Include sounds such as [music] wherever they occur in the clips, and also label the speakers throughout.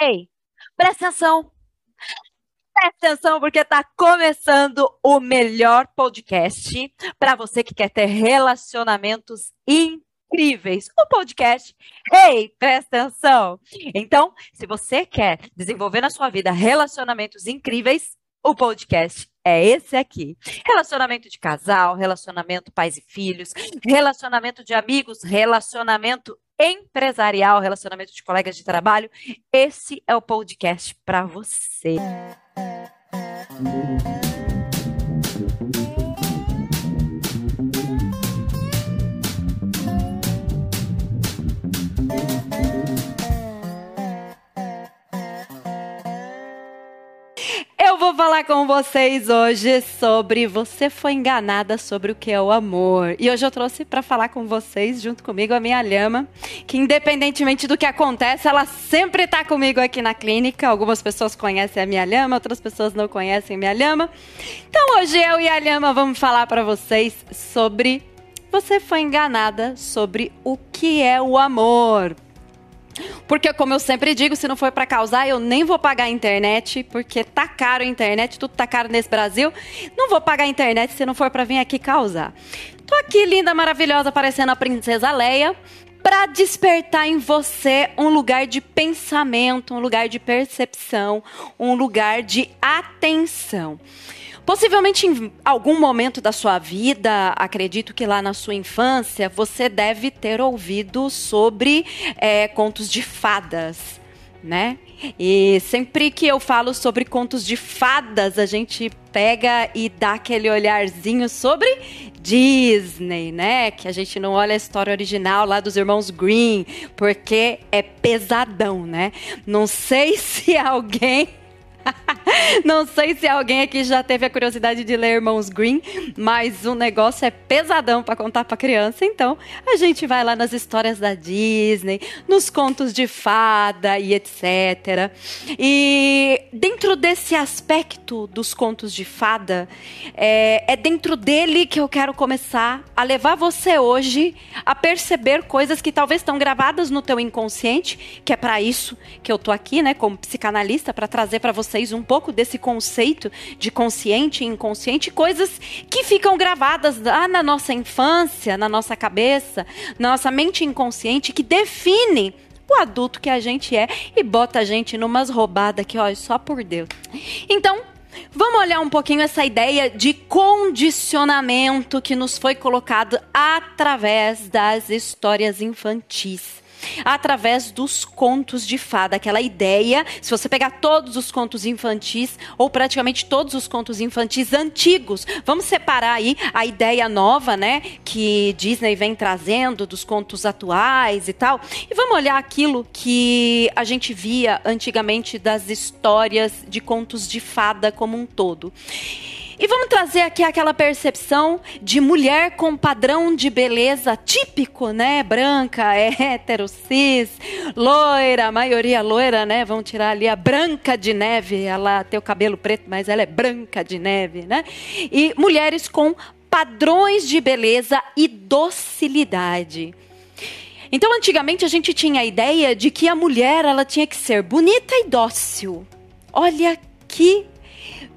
Speaker 1: Ei, presta atenção. Presta atenção porque está começando o melhor podcast para você que quer ter relacionamentos incríveis. O podcast. Ei, presta atenção. Então, se você quer desenvolver na sua vida relacionamentos incríveis, o podcast é esse aqui. Relacionamento de casal, relacionamento pais e filhos, relacionamento de amigos, relacionamento empresarial, relacionamento de colegas de trabalho. Esse é o podcast para você. Vou falar com vocês hoje sobre você foi enganada sobre o que é o amor. E hoje eu trouxe para falar com vocês, junto comigo, a minha Lhama, que independentemente do que acontece, ela sempre está comigo aqui na clínica. Algumas pessoas conhecem a minha Lhama, outras pessoas não conhecem a minha Lhama. Então hoje eu e a Lhama vamos falar para vocês sobre você foi enganada sobre o que é o amor. Porque, como eu sempre digo, se não for para causar, eu nem vou pagar a internet, porque tá caro a internet, tudo tá caro nesse Brasil. Não vou pagar a internet se não for para vir aqui causar. Tô aqui, linda, maravilhosa, parecendo a princesa Leia, para despertar em você um lugar de pensamento, um lugar de percepção, um lugar de atenção. Possivelmente em algum momento da sua vida, acredito que lá na sua infância, você deve ter ouvido sobre é, contos de fadas, né? E sempre que eu falo sobre contos de fadas, a gente pega e dá aquele olharzinho sobre Disney, né? Que a gente não olha a história original lá dos irmãos Green, porque é pesadão, né? Não sei [laughs] se alguém [laughs] [laughs] Não sei se alguém aqui já teve a curiosidade de ler Irmãos Green, mas o negócio é pesadão para contar para criança, então a gente vai lá nas histórias da Disney, nos contos de fada e etc. E dentro desse aspecto dos contos de fada, é, é dentro dele que eu quero começar a levar você hoje a perceber coisas que talvez estão gravadas no teu inconsciente, que é para isso que eu tô aqui, né, como psicanalista, para trazer para você vocês um pouco desse conceito de consciente e inconsciente, coisas que ficam gravadas lá na nossa infância, na nossa cabeça, na nossa mente inconsciente, que define o adulto que a gente é e bota a gente numas roubadas que, olha, só por Deus. Então, Vamos olhar um pouquinho essa ideia de condicionamento que nos foi colocado através das histórias infantis através dos contos de fada. Aquela ideia, se você pegar todos os contos infantis, ou praticamente todos os contos infantis antigos, vamos separar aí a ideia nova, né, que Disney vem trazendo dos contos atuais e tal, e vamos olhar aquilo que a gente via antigamente das histórias de contos de fada como um todo. E vamos trazer aqui aquela percepção de mulher com padrão de beleza típico, né? Branca, [laughs] hétero, cis, loira, a maioria loira, né? Vamos tirar ali a branca de neve. Ela tem o cabelo preto, mas ela é branca de neve, né? E mulheres com padrões de beleza e docilidade. Então, antigamente a gente tinha a ideia de que a mulher ela tinha que ser bonita e dócil. Olha que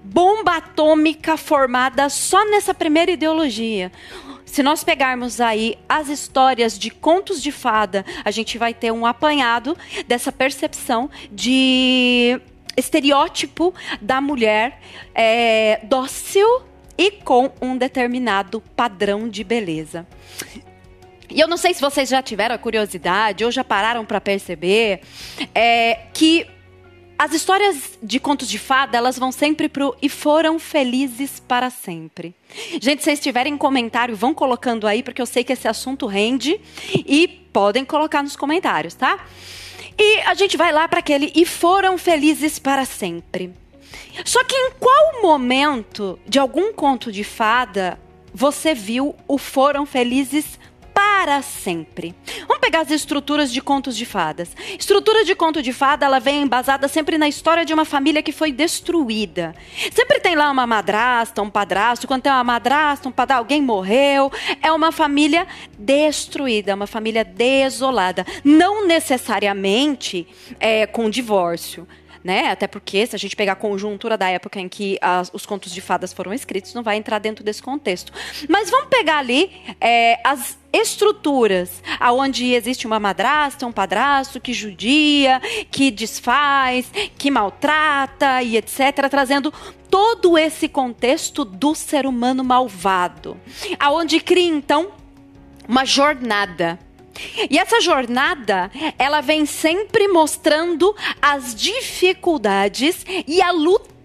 Speaker 1: bomba atômica formada só nessa primeira ideologia. Se nós pegarmos aí as histórias de contos de fada, a gente vai ter um apanhado dessa percepção de estereótipo da mulher é, dócil e com um determinado padrão de beleza. E eu não sei se vocês já tiveram a curiosidade ou já pararam para perceber é, que as histórias de contos de fada, elas vão sempre pro e foram felizes para sempre. Gente, se vocês tiverem comentário, vão colocando aí, porque eu sei que esse assunto rende e podem colocar nos comentários, tá? E a gente vai lá para aquele e foram felizes para sempre. Só que em qual momento de algum conto de fada você viu o foram felizes para sempre. Vamos pegar as estruturas de contos de fadas. Estrutura de conto de fada, ela vem embasada sempre na história de uma família que foi destruída. Sempre tem lá uma madrasta, um padrasto. Quando tem uma madrasta, um padrasto, alguém morreu. É uma família destruída, uma família desolada. Não necessariamente é, com divórcio né? Até porque, se a gente pegar a conjuntura da época em que as, os contos de fadas foram escritos, não vai entrar dentro desse contexto. Mas vamos pegar ali é, as estruturas aonde existe uma madrasta, um padrasto que judia, que desfaz, que maltrata e etc, trazendo todo esse contexto do ser humano malvado, aonde cria então uma jornada e essa jornada, ela vem sempre mostrando as dificuldades e a luta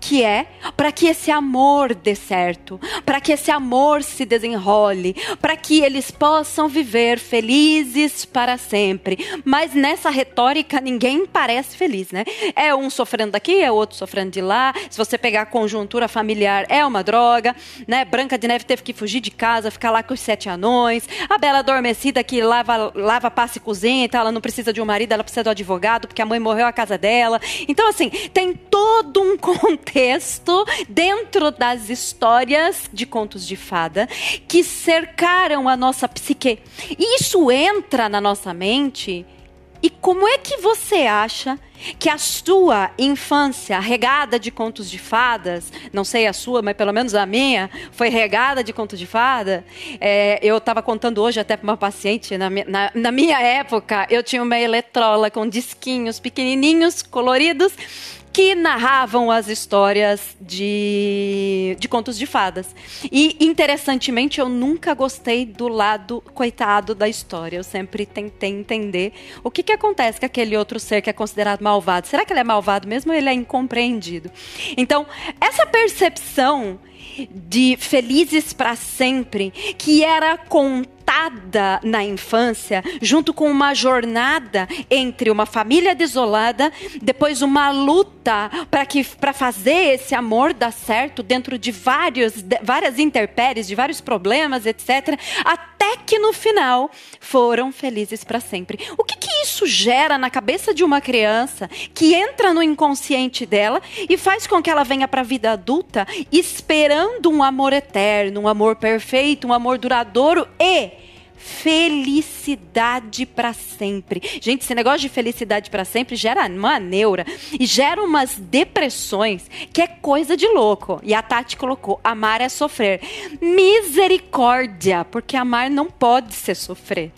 Speaker 1: que é para que esse amor dê certo, para que esse amor se desenrole, para que eles possam viver felizes para sempre. Mas nessa retórica ninguém parece feliz, né? É um sofrendo daqui, é outro sofrendo de lá. Se você pegar a conjuntura familiar, é uma droga, né? Branca de Neve teve que fugir de casa, ficar lá com os sete anões. A Bela adormecida que lava, lava, passa e cozinha, então ela não precisa de um marido, ela precisa do advogado, porque a mãe morreu a casa dela. Então, assim, tem todo um contexto dentro das histórias de contos de fada que cercaram a nossa psique. Isso entra na nossa mente. E como é que você acha que a sua infância regada de contos de fadas, não sei a sua, mas pelo menos a minha, foi regada de contos de fada? É, eu estava contando hoje até para uma paciente, na, na, na minha época, eu tinha uma eletrola com disquinhos pequenininhos, coloridos, que narravam as histórias de, de contos de fadas. E, interessantemente, eu nunca gostei do lado coitado da história. Eu sempre tentei entender o que, que acontece com aquele outro ser que é considerado malvado. Será que ele é malvado mesmo ou ele é incompreendido? Então, essa percepção de felizes para sempre, que era contada na infância, junto com uma jornada entre uma família desolada, depois uma luta para que para fazer esse amor dar certo dentro de vários de, várias intempéries, de vários problemas, etc, até que no final foram felizes para sempre. O que, que isso gera na cabeça de uma criança que entra no inconsciente dela e faz com que ela venha para a vida adulta esperando um amor eterno, um amor perfeito, um amor duradouro e felicidade para sempre. Gente, esse negócio de felicidade para sempre gera uma neura e gera umas depressões que é coisa de louco. E a Tati colocou: amar é sofrer. Misericórdia, porque amar não pode ser sofrer.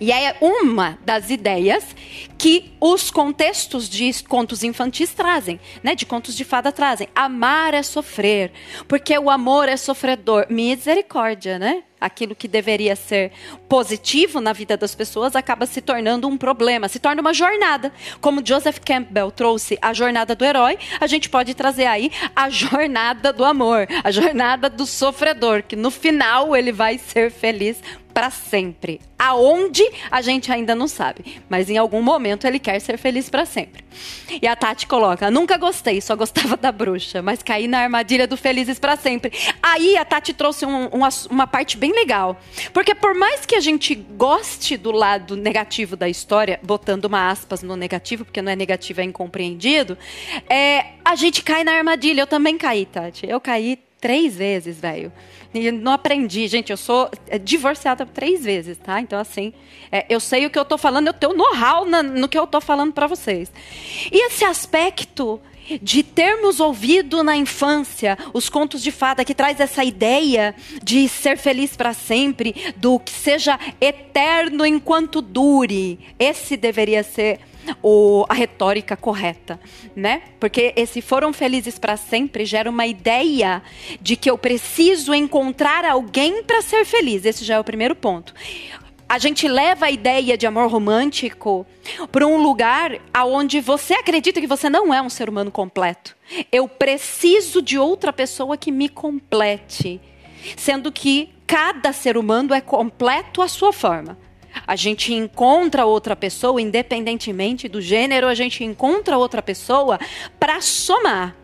Speaker 1: E é uma das ideias que os contextos de contos infantis trazem, né? De contos de fada trazem. Amar é sofrer, porque o amor é sofredor. Misericórdia, né? aquilo que deveria ser positivo na vida das pessoas acaba se tornando um problema, se torna uma jornada. Como Joseph Campbell trouxe a jornada do herói, a gente pode trazer aí a jornada do amor, a jornada do sofredor, que no final ele vai ser feliz para sempre. Aonde a gente ainda não sabe, mas em algum momento ele quer ser feliz para sempre. E a Tati coloca: "Nunca gostei, só gostava da bruxa, mas caí na armadilha do felizes para sempre". Aí a Tati trouxe um, uma, uma parte bem legal, porque por mais que a gente goste do lado negativo da história, botando uma aspas no negativo, porque não é negativo, é incompreendido, é, a gente cai na armadilha. Eu também caí, Tati. Eu caí três vezes, velho. E não aprendi, gente. Eu sou é, divorciada três vezes, tá? Então, assim, é, eu sei o que eu tô falando, eu tenho know-how no que eu tô falando para vocês. E esse aspecto de termos ouvido na infância os contos de fada que traz essa ideia de ser feliz para sempre, do que seja eterno enquanto dure. Esse deveria ser o, a retórica correta, né? Porque esse foram felizes para sempre gera uma ideia de que eu preciso encontrar alguém para ser feliz. Esse já é o primeiro ponto. A gente leva a ideia de amor romântico para um lugar aonde você acredita que você não é um ser humano completo. Eu preciso de outra pessoa que me complete, sendo que cada ser humano é completo à sua forma. A gente encontra outra pessoa, independentemente do gênero, a gente encontra outra pessoa para somar.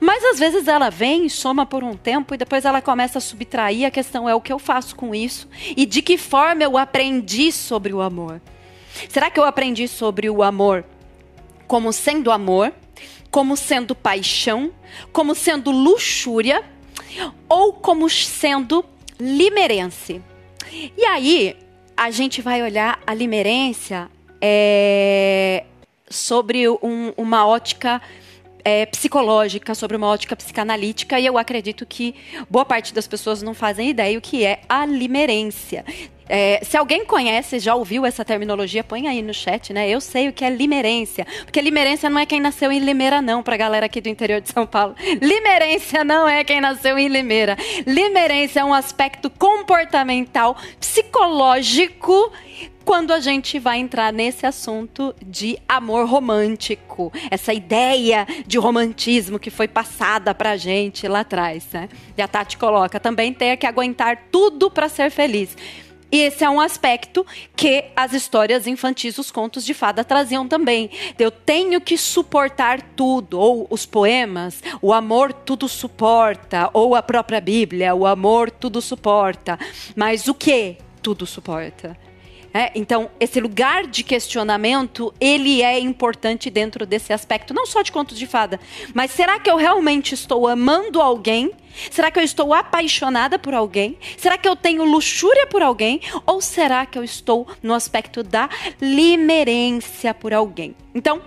Speaker 1: Mas às vezes ela vem, soma por um tempo e depois ela começa a subtrair. A questão é o que eu faço com isso e de que forma eu aprendi sobre o amor. Será que eu aprendi sobre o amor como sendo amor, como sendo paixão, como sendo luxúria ou como sendo limerência? E aí a gente vai olhar a limerência é, sobre um, uma ótica é, psicológica, sobre uma ótica psicanalítica, e eu acredito que boa parte das pessoas não fazem ideia o que é a limerência. É, se alguém conhece, já ouviu essa terminologia, põe aí no chat, né? Eu sei o que é limerência. Porque limerência não é quem nasceu em Limeira, não, pra galera aqui do interior de São Paulo. [laughs] Limerência não é quem nasceu em Limeira. Limerência é um aspecto comportamental, psicológico quando a gente vai entrar nesse assunto de amor romântico, essa ideia de romantismo que foi passada pra gente lá atrás, né? E a Tati coloca, também tem que aguentar tudo para ser feliz. E esse é um aspecto que as histórias infantis, os contos de fada traziam também. Eu tenho que suportar tudo, ou os poemas, o amor tudo suporta, ou a própria Bíblia, o amor tudo suporta. Mas o que tudo suporta? É, então, esse lugar de questionamento, ele é importante dentro desse aspecto, não só de contos de fada, mas será que eu realmente estou amando alguém? Será que eu estou apaixonada por alguém? Será que eu tenho luxúria por alguém? Ou será que eu estou no aspecto da limerência por alguém? Então,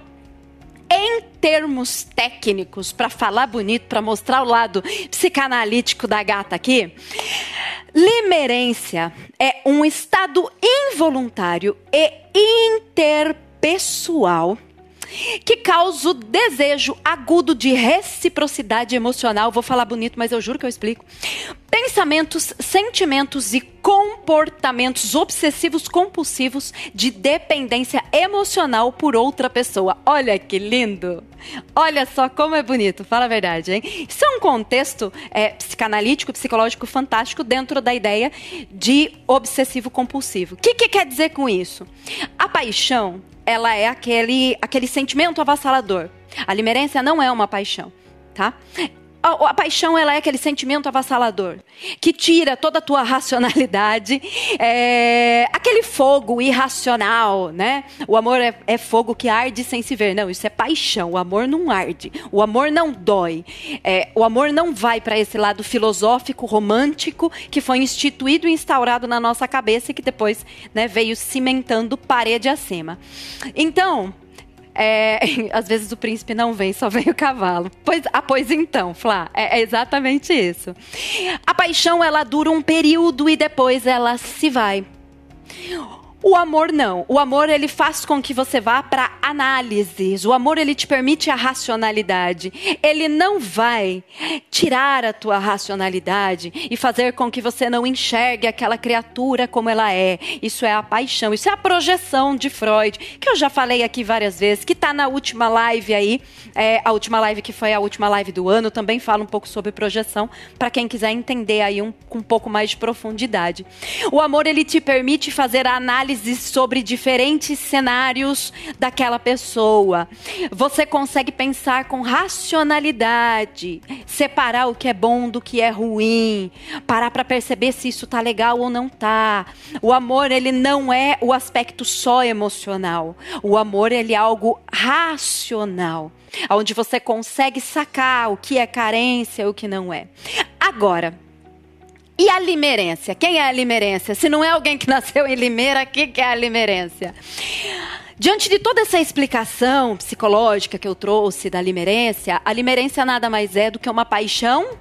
Speaker 1: em termos técnicos, para falar bonito, para mostrar o lado psicanalítico da gata aqui, limerência é um estado involuntário e interpessoal que causa o desejo agudo de reciprocidade emocional. Vou falar bonito, mas eu juro que eu explico. Pensamentos, sentimentos e comportamentos obsessivos compulsivos de dependência emocional por outra pessoa. Olha que lindo! Olha só como é bonito, fala a verdade, hein? Isso é um contexto é, psicanalítico, psicológico fantástico dentro da ideia de obsessivo compulsivo. O que, que quer dizer com isso? A paixão ela é aquele, aquele sentimento avassalador. A limerência não é uma paixão, tá? A, a, paixão ela é aquele sentimento avassalador que tira toda a tua [laughs] racionalidade, é, aquele fogo irracional, né? O amor é, é, fogo que arde sem se ver. Não, isso é paixão. O amor não arde. O amor não dói. É, o amor não vai para esse lado filosófico, romântico que foi instituído e instaurado na nossa cabeça e que depois né, veio cimentando parede acima. Então é, [laughs] às vezes o príncipe não vem, só vem o cavalo. Pois, ah, pois então, Flá, é, é exatamente isso. A paixão, ela dura um período e depois ela se vai. O amor não. O amor ele faz com que você vá para análises. O amor ele te permite a racionalidade. Ele não vai tirar a tua racionalidade e fazer com que você não enxergue aquela criatura como ela é. Isso é a paixão. Isso é a projeção de Freud, que eu já falei aqui várias vezes, que está na última live aí, é, a última live que foi a última live do ano, também fala um pouco sobre projeção para quem quiser entender aí um, com um pouco mais de profundidade. O amor ele te permite fazer a análise análise sobre diferentes cenários daquela pessoa. Você consegue pensar com racionalidade, separar o que é bom do que é ruim, parar para perceber se isso tá legal ou não tá. O amor, ele não é o aspecto só emocional. O amor, ele é algo racional, onde você consegue sacar o que é carência e o que não é. Agora, e a limerência? Quem é a limerência? Se não é alguém que [laughs] nasceu em Limeira, o que é a limerência? Diante de toda essa explicação psicológica que eu trouxe da limerência, a limerência nada mais é do que uma paixão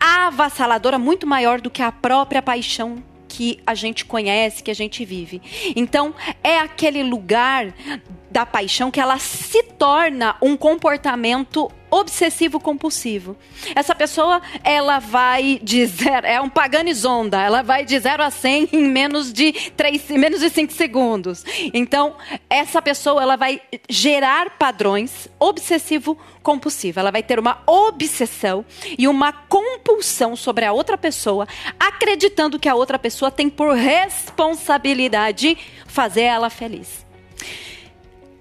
Speaker 1: avassaladora muito maior do que a própria paixão que a gente conhece, que a gente vive. Então, é aquele lugar da paixão que ela se torna um comportamento obsessivo compulsivo. Essa pessoa, ela vai de zero, é um paganizonda, ela vai de 0 a 100 em menos de 3, menos de 5 segundos. Então, essa pessoa, ela vai gerar padrões obsessivo compulsivo. Ela vai ter uma obsessão e uma compulsão sobre a outra pessoa, acreditando que a outra pessoa tem por responsabilidade fazer ela feliz.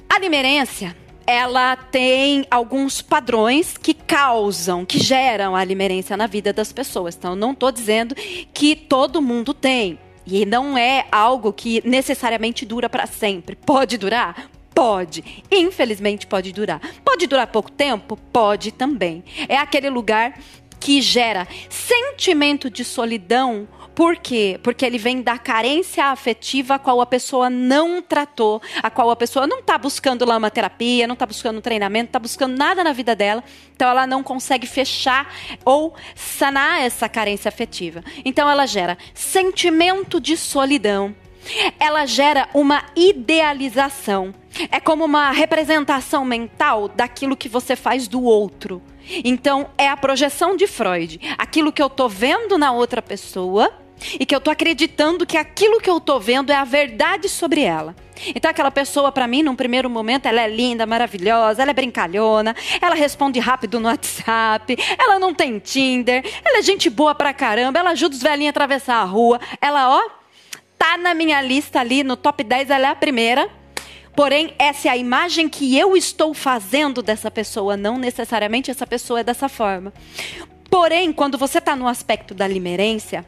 Speaker 1: A limerência ela tem alguns padrões que causam, que geram a limerência na vida das pessoas. Então, não estou dizendo que todo mundo tem. E não é algo que necessariamente dura para sempre. Pode durar? Pode. Infelizmente pode durar. Pode durar pouco tempo? Pode também. É aquele lugar que gera sentimento de solidão por quê? Porque ele vem da carência afetiva a qual a pessoa não tratou, a qual a pessoa não está buscando lá uma terapia, não está buscando um treinamento, está buscando nada na vida dela. Então ela não consegue fechar ou sanar essa carência afetiva. Então ela gera sentimento de solidão. Ela gera uma idealização. É como uma representação mental daquilo que você faz do outro. Então, é a projeção de Freud. Aquilo que eu estou vendo na outra pessoa e que eu estou acreditando que aquilo que eu estou vendo é a verdade sobre ela. Então aquela pessoa para mim, num primeiro momento, ela é linda, maravilhosa, ela é brincalhona, ela responde rápido no [laughs] WhatsApp, ela não tem Tinder, ela é gente boa pra caramba, ela ajuda os velhinhos a atravessar a rua. Ela, ó, tá na minha lista ali, no top 10, ela é a primeira. Porém, essa é a imagem que eu estou fazendo dessa pessoa, não necessariamente essa pessoa é dessa forma. Porém, quando você está no aspecto da limerência,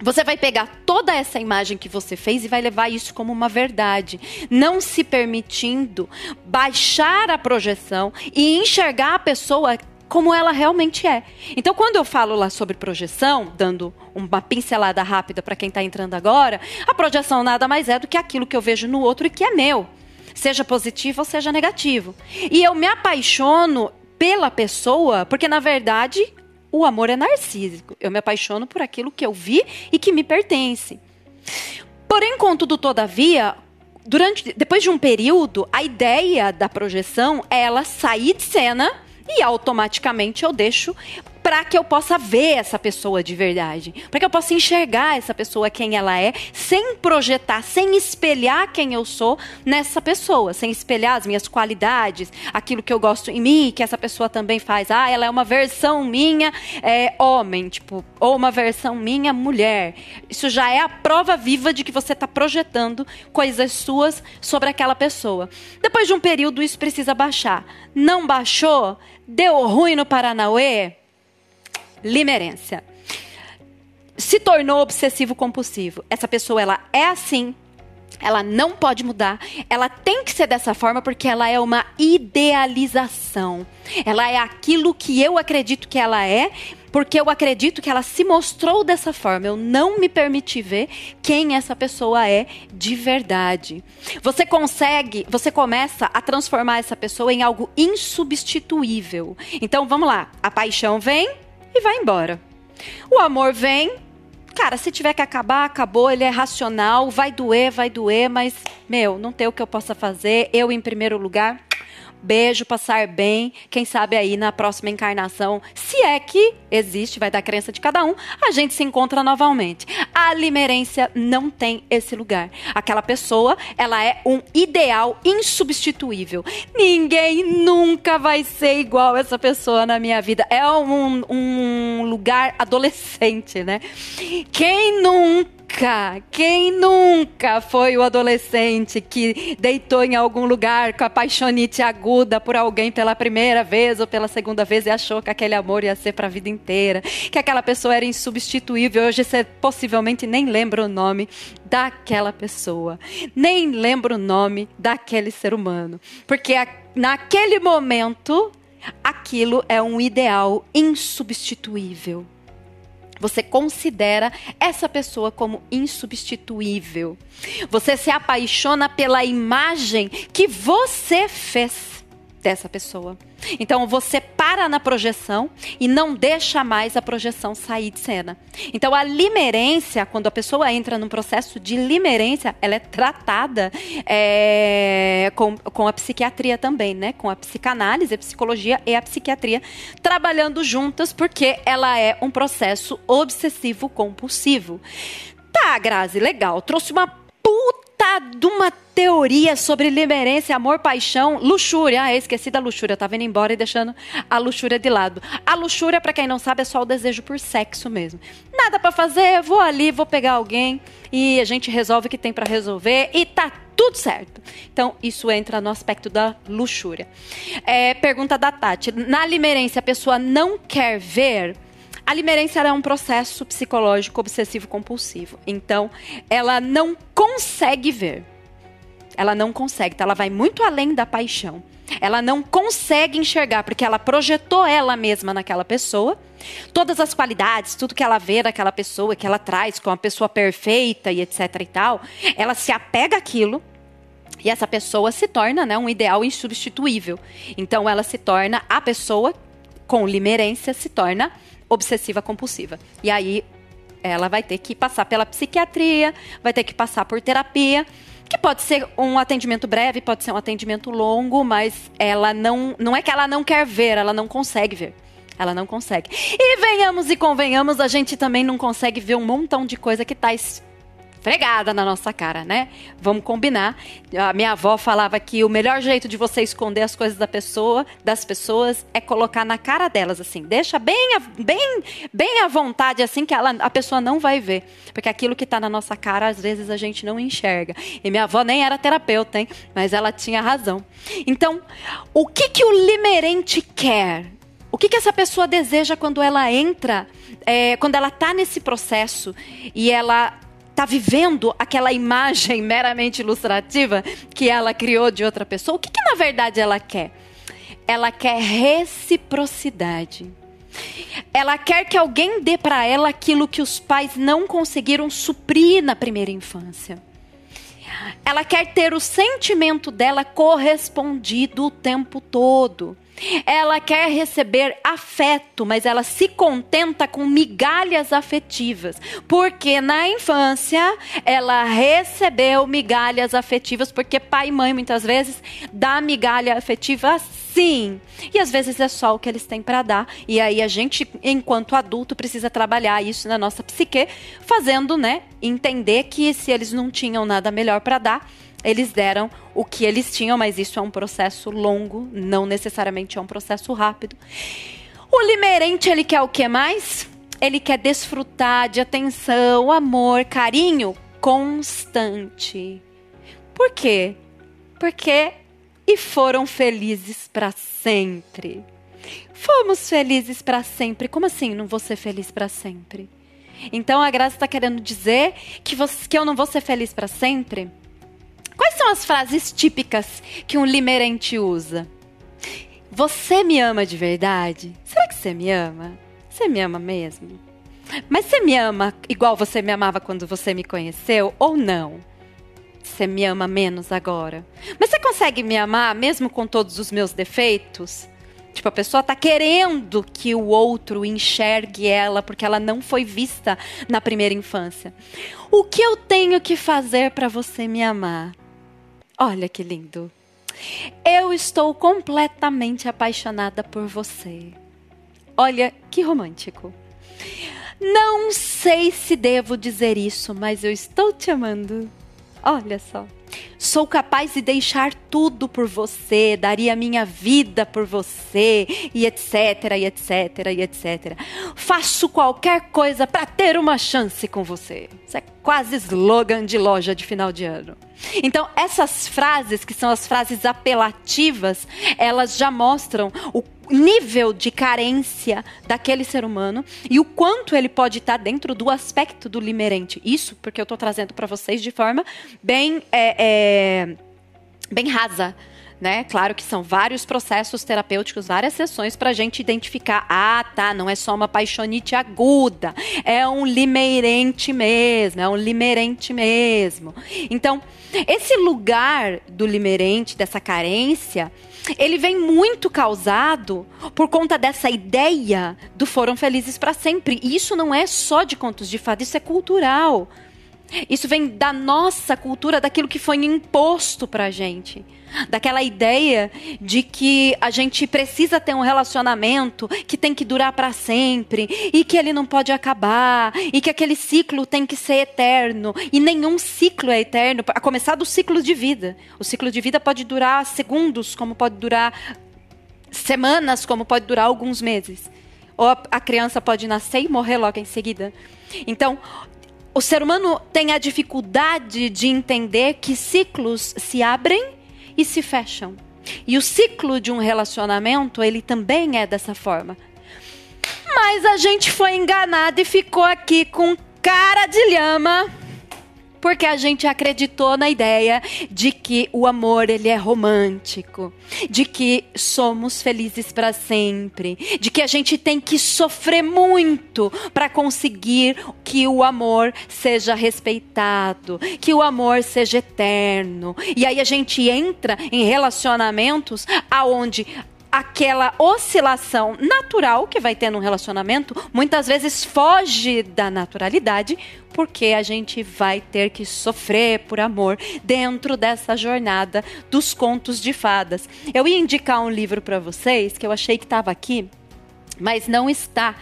Speaker 1: você vai pegar toda essa imagem que você fez e vai levar isso como uma verdade, não se permitindo baixar a projeção e enxergar a pessoa como ela realmente é. Então, quando eu falo lá sobre projeção, dando uma pincelada rápida para quem está entrando agora, a projeção nada mais é do que aquilo que eu vejo no outro e que é meu, seja positivo ou seja negativo. E eu me apaixono pela pessoa porque, na verdade, o amor é narcísico. Eu me apaixono por aquilo que eu vi e que me pertence. Porém, contudo, todavia, durante, depois de um período, a ideia da projeção é ela sair de cena e automaticamente eu deixo para que eu possa ver essa pessoa de verdade, para que eu possa enxergar essa pessoa quem ela é, sem projetar, sem espelhar quem eu sou nessa pessoa, sem espelhar as minhas qualidades, aquilo que eu gosto em mim, que essa pessoa também faz. Ah, ela é uma versão minha é, homem, tipo, ou uma versão minha mulher. Isso já é a prova viva de que você está projetando coisas suas sobre aquela pessoa. Depois de um período, isso precisa baixar. Não baixou? Deu ruim no Paranauê? Limerência. Se tornou obsessivo compulsivo. Essa pessoa ela é assim, ela não pode mudar, ela tem que ser dessa forma porque ela é uma idealização. Ela é aquilo que eu acredito que ela é, porque eu acredito que ela se mostrou dessa forma. Eu não me permiti ver quem essa pessoa é de verdade. Você consegue, você começa a transformar essa pessoa em algo insubstituível. Então vamos lá, a paixão vem, e vai embora. O amor vem, cara, se tiver que acabar, acabou, ele é racional, vai doer, vai doer, mas, meu, não tem o que eu possa fazer, eu em primeiro lugar, Beijo, passar bem. Quem sabe aí na próxima encarnação, se é que existe, vai da crença de cada um, a gente se encontra novamente. A limerência não tem esse lugar. Aquela pessoa, ela é um ideal insubstituível. Ninguém nunca vai ser igual essa pessoa na minha vida. É um, um lugar adolescente, né? Quem nunca nunca, quem nunca foi o adolescente que deitou em algum lugar com a paixonite aguda por alguém pela primeira vez ou pela segunda vez e achou que aquele amor ia ser para a vida inteira, que aquela pessoa era insubstituível. Hoje você possivelmente nem lembra o nome daquela pessoa, nem lembra o nome daquele ser humano, porque a, naquele momento aquilo é um ideal insubstituível. Você considera essa pessoa como insubstituível. Você se apaixona pela imagem que você fez dessa pessoa. Então você para na projeção e não deixa mais a projeção sair de cena. Então a limerência, quando a pessoa entra num processo de limerência, ela é tratada é, com, com a psiquiatria também, né? Com a psicanálise, a psicologia e a psiquiatria trabalhando juntas, porque ela é um processo obsessivo compulsivo. Tá, Grazi, legal. Trouxe uma de uma teoria sobre limerência, amor, paixão, luxúria. Ah, esqueci da luxúria, tá vendo embora e deixando a luxúria de lado. A luxúria, para quem não sabe, é só o desejo por sexo mesmo. Nada para fazer, vou ali, vou pegar alguém e a gente resolve o que tem para resolver e tá tudo certo. Então, isso entra no aspecto da luxúria. É, pergunta da Tati. Na limerência, a pessoa não quer ver. A limerência é um processo psicológico obsessivo compulsivo. Então, ela não consegue ver. Ela não consegue. Então, ela vai muito além da paixão. Ela não consegue enxergar, porque ela projetou ela mesma naquela pessoa. Todas as qualidades, tudo que ela vê daquela pessoa, que ela traz com a pessoa perfeita e etc e tal, ela se apega àquilo. E essa pessoa se torna né, um ideal insubstituível. Então ela se torna a pessoa com limerência, se torna obsessiva compulsiva. E aí ela vai ter que passar pela psiquiatria, vai ter que passar por terapia que pode ser um atendimento breve, pode ser um atendimento longo, mas ela não, não é que ela não quer ver, ela não consegue ver. Ela não consegue. E venhamos e convenhamos, a gente também não consegue ver um montão de coisa que está fregada na nossa cara, né? Vamos combinar. A minha avó falava que o melhor jeito de você esconder as coisas da pessoa, das pessoas, é colocar na cara delas assim. Deixa bem, bem, bem à vontade assim que ela, a pessoa não vai ver, porque aquilo que está na nossa cara às vezes a gente não enxerga. E minha avó nem era terapeuta, hein? Mas ela tinha razão. Então, o que que o limerente quer? O que, que essa pessoa deseja quando ela entra, é, quando ela está nesse processo e ela está vivendo aquela imagem [laughs] meramente ilustrativa que ela criou de outra pessoa, o que, que na verdade ela quer? Ela quer reciprocidade. Ela quer que alguém dê para ela aquilo que os pais não conseguiram suprir na primeira infância. Ela quer ter o sentimento dela correspondido o tempo todo. Ela quer receber afeto, mas ela se contenta com migalhas afetivas, porque na infância ela recebeu migalhas afetivas, porque pai e mãe muitas vezes dá migalha afetiva sim, e às vezes é só o que eles têm para dar, e aí a gente, enquanto adulto, precisa trabalhar isso na nossa psique, fazendo, né, entender que se eles não tinham nada melhor para dar, eles deram o que eles tinham, mas isso é um processo longo, não necessariamente é um processo rápido. O limerente, ele quer o que mais? Ele quer desfrutar de atenção, amor, carinho constante. Por quê? Porque e foram felizes para sempre. Fomos felizes para sempre. Como assim não vou ser feliz para sempre? Então a Graça está querendo dizer que, você, que eu não vou ser feliz para sempre? Quais são as frases típicas que um limerente usa? Você me ama de verdade? Será que você me ama? Você me ama mesmo? Mas você me ama igual você me amava quando você me conheceu ou não? Você me ama menos agora? Mas você consegue me amar mesmo com todos os meus defeitos? Tipo, a pessoa tá querendo que o outro enxergue ela porque ela não foi vista na primeira infância. O que eu tenho que fazer para você me amar? Olha que lindo. Eu estou completamente apaixonada por você. Olha que romântico. Não sei se devo dizer isso, mas eu estou te amando. Olha só. Sou capaz de deixar tudo por você, daria minha vida por você, e etc, e etc, e etc. Faço qualquer coisa para ter uma chance com você. Isso é quase slogan de loja de final de ano. Então, essas frases, que são as frases apelativas, elas já mostram o nível de carência daquele ser humano e o quanto ele pode estar dentro do aspecto do limerente. Isso porque eu estou trazendo para vocês de forma bem, é, é, bem rasa. Né? Claro que são vários processos terapêuticos, várias sessões para a gente identificar. Ah, tá, não é só uma paixonite aguda, é um limerente mesmo, é um limerente mesmo. Então, esse lugar do limerente, dessa carência, ele vem muito causado por conta dessa ideia do foram felizes para sempre. E isso não é só de contos de fada, isso é cultural. Isso vem da nossa cultura, daquilo que foi imposto para a gente daquela ideia de que a gente precisa ter um relacionamento que tem que durar para sempre e que ele não pode acabar e que aquele ciclo tem que ser eterno e nenhum ciclo é eterno, a começar do ciclo de vida. O ciclo de vida pode durar segundos, como pode durar semanas, como pode durar alguns meses. Ou a criança pode nascer e morrer logo em seguida. Então, o ser humano tem a dificuldade de entender que ciclos se abrem e se fecham. E o ciclo de um relacionamento, ele também é dessa forma. Mas a gente foi enganado e ficou aqui com cara de lhama porque a gente acreditou na ideia de que o amor ele é romântico, de que somos felizes para sempre, de que a gente tem que sofrer muito para conseguir que o amor seja respeitado, que o amor seja eterno. E aí a gente entra em relacionamentos aonde aquela oscilação natural que vai ter num relacionamento, muitas vezes foge da naturalidade, porque a gente vai ter que sofrer por amor dentro dessa jornada dos contos de fadas. Eu ia indicar um livro para vocês que eu achei que estava aqui, mas não está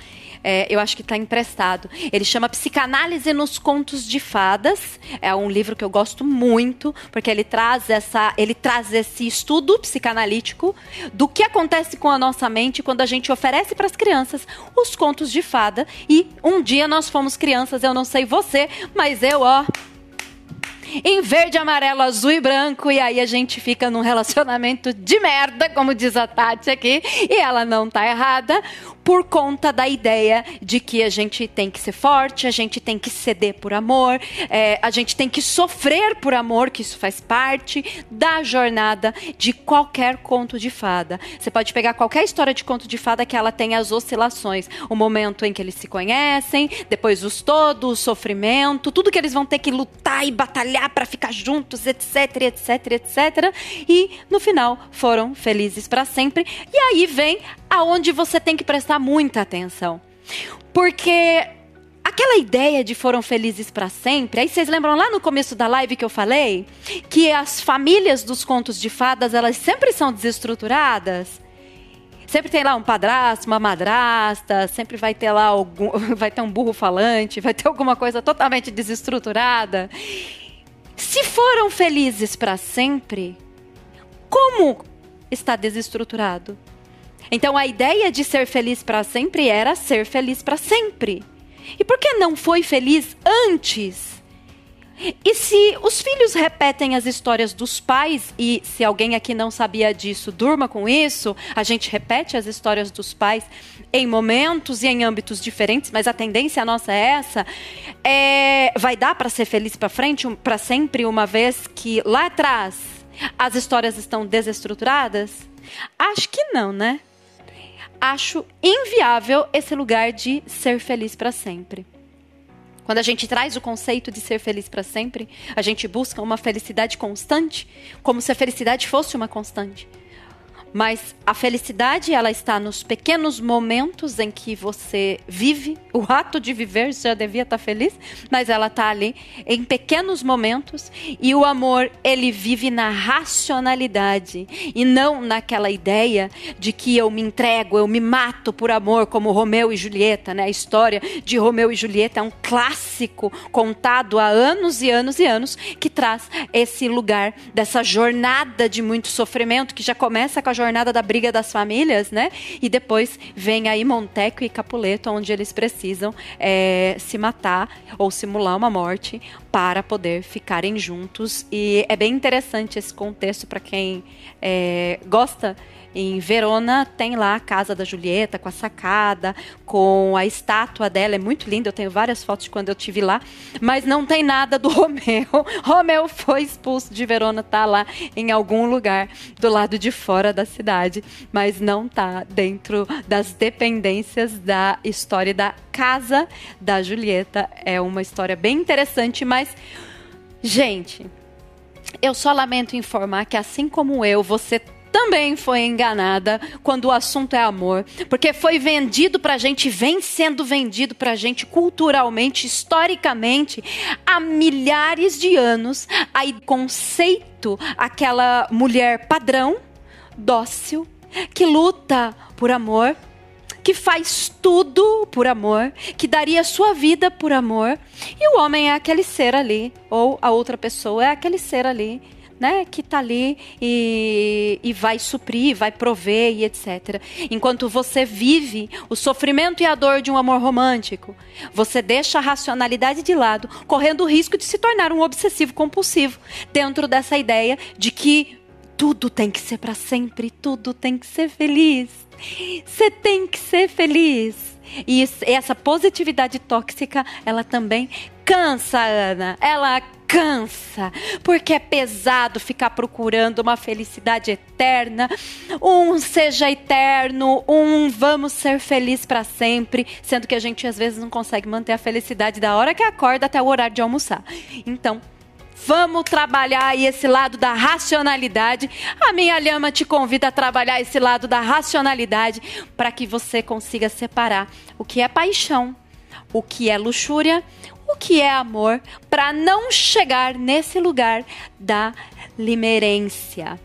Speaker 1: é, eu acho que está emprestado. Ele chama Psicanálise nos Contos de Fadas. É um livro que eu gosto muito, porque ele traz, essa, ele traz esse estudo psicanalítico do que acontece com a nossa mente quando a gente oferece para as crianças os contos de fada. E um dia nós fomos crianças, eu não sei você, mas eu, ó em verde, amarelo, azul e branco. E aí a gente fica num relacionamento de merda, como diz a Tati aqui. E ela não tá errada, por conta da ideia de que a gente tem que ser forte, a gente tem que ceder por amor, é, a gente tem que sofrer por amor, que isso faz parte da jornada de qualquer conto de fada. Você pode pegar qualquer história de conto de fada que ela tem as oscilações, o momento em que eles se conhecem, depois os todos, o sofrimento, tudo que eles vão ter que lutar e batalhar para ficar juntos, etc, etc, etc. E no final foram felizes para sempre. E aí vem aonde você tem que prestar muita atenção. Porque aquela ideia de foram felizes para sempre, aí vocês lembram lá no começo da live que eu falei que as famílias dos contos de fadas, elas sempre são desestruturadas? Sempre tem lá um padrasto, uma madrasta, sempre vai ter lá algum, [laughs] vai ter um burro falante, vai ter alguma coisa totalmente desestruturada. Se foram felizes para sempre, como está desestruturado? Então a ideia de ser feliz para sempre era ser feliz para sempre. E por que não foi feliz antes? E se os filhos repetem as histórias dos pais, e se alguém aqui não sabia disso, durma com isso, a gente repete as histórias dos pais em momentos e em âmbitos diferentes, mas a tendência nossa é essa. É, vai dar para ser feliz para frente, para sempre, uma vez que lá atrás as histórias estão desestruturadas? Acho que não, né? Acho inviável esse lugar de ser feliz para sempre. Quando a gente traz o conceito de ser feliz para sempre, a gente busca uma felicidade constante, como se a felicidade fosse uma constante. Mas a felicidade, ela está nos pequenos momentos em que você vive. O ato de viver já devia estar feliz, mas ela está ali em pequenos momentos. E o amor, ele vive na racionalidade e não naquela ideia de que eu me entrego, eu me mato por amor, como Romeu e Julieta, né? A história de Romeu e Julieta é um clássico contado há anos e anos e anos que traz esse lugar dessa jornada de muito sofrimento que já começa com a jornada da briga das famílias, né? E depois vem aí Monteco e Capuleto, onde eles precisam é, se matar ou simular uma morte para poder ficarem juntos. E é bem interessante esse contexto para quem é, gosta em Verona tem lá a casa da Julieta com a sacada, com a estátua dela, é muito linda. Eu tenho várias fotos de quando eu tive lá, mas não tem nada do [laughs] Romeu. Romeu foi expulso de Verona, tá lá em algum lugar do lado de fora da cidade, mas não tá dentro das dependências da história da casa da Julieta. É uma história bem interessante, mas gente, eu só lamento informar que assim como eu, você também foi enganada quando o assunto é amor, porque foi vendido pra gente, vem sendo vendido pra gente culturalmente, historicamente, há milhares de anos, aí conceito aquela mulher padrão, dócil, que luta por amor, que faz tudo por amor, que daria sua vida por amor, e o homem é aquele ser ali, ou a outra pessoa é aquele ser ali né, que tá ali e, e vai suprir, vai prover e etc. Enquanto você vive o sofrimento e a dor de um amor romântico, você deixa a racionalidade de lado, correndo o risco de se tornar um obsessivo compulsivo, dentro dessa ideia de que tudo tem que ser para sempre, tudo tem que ser feliz. Você tem que ser feliz. E essa positividade tóxica, ela também cansa, Ana. Ela cansa, porque é pesado ficar procurando uma felicidade eterna, um seja eterno, um vamos ser felizes para sempre, sendo que a gente às vezes não consegue manter a felicidade da hora que acorda até o horário de almoçar. Então, Vamos trabalhar aí esse lado da racionalidade. A minha lhama te convida a trabalhar esse lado da racionalidade para que você consiga separar o que é paixão, o que é luxúria, o que é amor, para não chegar nesse lugar da limerência.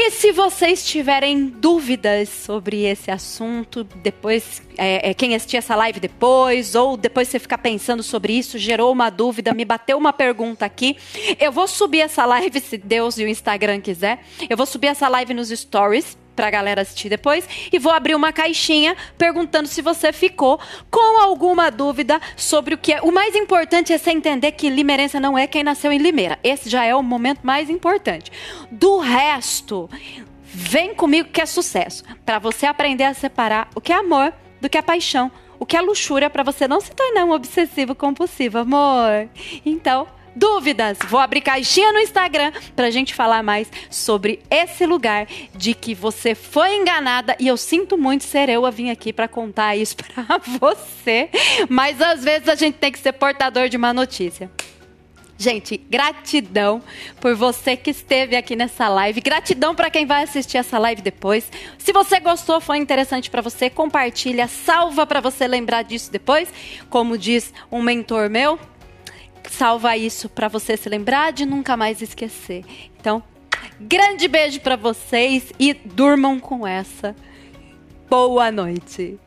Speaker 1: E se vocês tiverem dúvidas sobre esse assunto, depois, é, é, quem assistir essa live depois, ou depois você ficar pensando sobre isso, gerou uma dúvida, me bateu uma pergunta aqui, eu vou subir essa live, se Deus e o Instagram quiser, eu vou subir essa live nos stories pra galera assistir depois. E vou abrir uma caixinha perguntando se você ficou com alguma dúvida sobre o que é. O mais importante é você entender que limerense não é quem nasceu em Limeira. Esse já é o momento mais importante. Do resto, vem comigo que é sucesso. Para você aprender a separar o que é amor do que é paixão. O que é luxúria para você não se tornar um obsessivo compulsivo, amor. Então, dúvidas, vou abrir caixinha no Instagram pra gente falar mais sobre esse lugar de que você foi enganada e eu sinto muito ser eu a vir aqui para contar isso [laughs] para você, mas às vezes a gente tem que ser portador de uma notícia. Gente, gratidão por você que esteve aqui nessa live. Gratidão para quem vai assistir essa live depois. Se você gostou, foi interessante para você, compartilha, salva para você lembrar disso depois. Como diz um mentor meu, salva isso para você se lembrar de nunca mais esquecer. Então, grande beijo para vocês e durmam com essa. Boa noite.